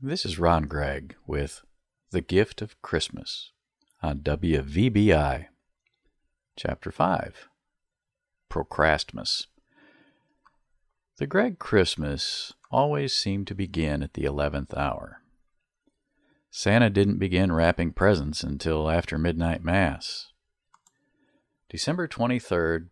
This is Ron Gregg with The Gift of Christmas on WVBI. Chapter 5 Procrastmas. The Gregg Christmas always seemed to begin at the eleventh hour. Santa didn't begin wrapping presents until after midnight mass. December 23rd,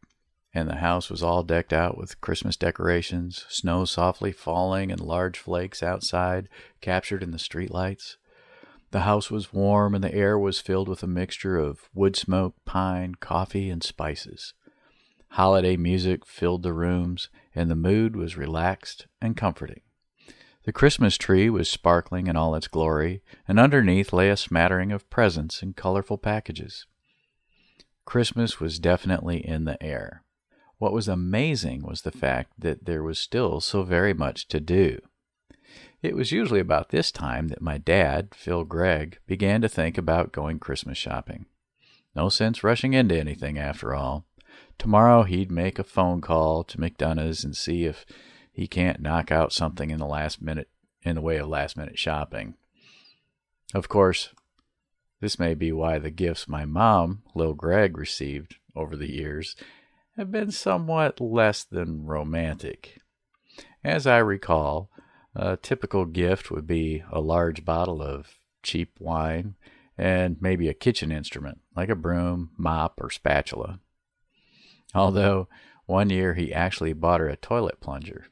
and the house was all decked out with Christmas decorations, snow softly falling in large flakes outside, captured in the streetlights. The house was warm, and the air was filled with a mixture of wood smoke, pine, coffee, and spices. Holiday music filled the rooms, and the mood was relaxed and comforting. The Christmas tree was sparkling in all its glory, and underneath lay a smattering of presents in colorful packages. Christmas was definitely in the air. What was amazing was the fact that there was still so very much to do. It was usually about this time that my dad, Phil Gregg, began to think about going Christmas shopping. No sense rushing into anything, after all. Tomorrow he'd make a phone call to McDonough's and see if he can't knock out something in the last minute in the way of last minute shopping. Of course, this may be why the gifts my mom, Lil Gregg, received over the years have been somewhat less than romantic. As I recall, a typical gift would be a large bottle of cheap wine and maybe a kitchen instrument like a broom, mop, or spatula. Although one year he actually bought her a toilet plunger.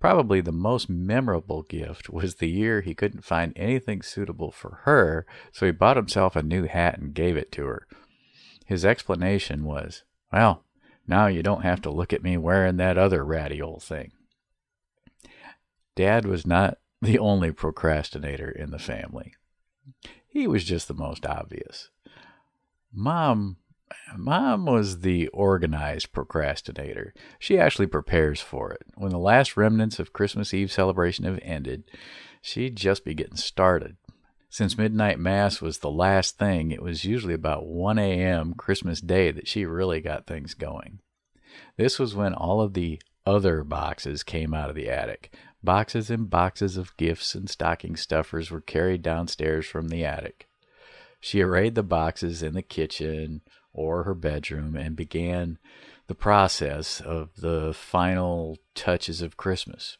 Probably the most memorable gift was the year he couldn't find anything suitable for her, so he bought himself a new hat and gave it to her. His explanation was, Well, now you don't have to look at me wearing that other ratty old thing. Dad was not the only procrastinator in the family. He was just the most obvious. Mom Mom was the organized procrastinator. She actually prepares for it. When the last remnants of Christmas Eve celebration have ended, she'd just be getting started. Since midnight mass was the last thing, it was usually about 1 a.m. Christmas Day that she really got things going. This was when all of the other boxes came out of the attic. Boxes and boxes of gifts and stocking stuffers were carried downstairs from the attic. She arrayed the boxes in the kitchen or her bedroom and began the process of the final touches of Christmas.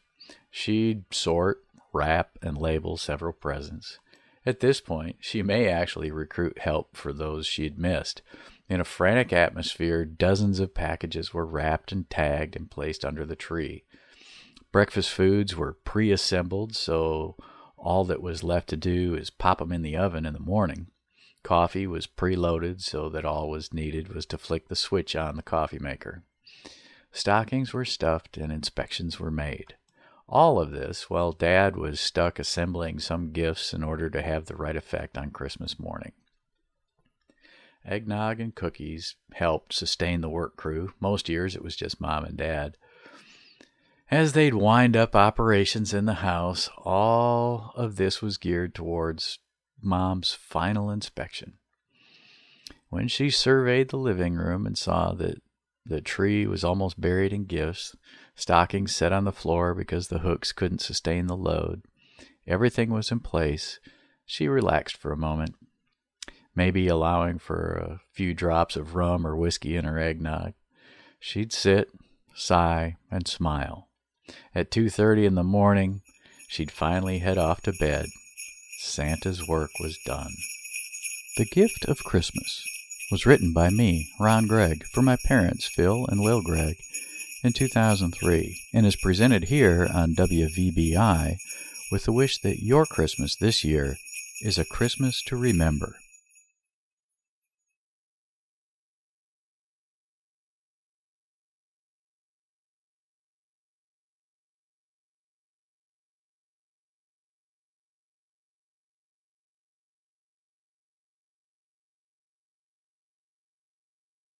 She'd sort, wrap, and label several presents. At this point, she may actually recruit help for those she'd missed. In a frantic atmosphere, dozens of packages were wrapped and tagged and placed under the tree. Breakfast foods were pre assembled, so all that was left to do is pop them in the oven in the morning. Coffee was preloaded so that all was needed was to flick the switch on the coffee maker. Stockings were stuffed and inspections were made. All of this while Dad was stuck assembling some gifts in order to have the right effect on Christmas morning. Eggnog and cookies helped sustain the work crew. Most years it was just Mom and Dad. As they'd wind up operations in the house, all of this was geared towards Mom's final inspection. When she surveyed the living room and saw that the tree was almost buried in gifts, stockings set on the floor because the hooks couldn't sustain the load, everything was in place, she relaxed for a moment, maybe allowing for a few drops of rum or whiskey in her eggnog. She'd sit, sigh, and smile. At 2:30 in the morning, she'd finally head off to bed Santa's work was done. The Gift of Christmas was written by me, Ron Gregg, for my parents, Phil and Lil Gregg, in 2003, and is presented here on WVBI with the wish that your Christmas this year is a Christmas to remember.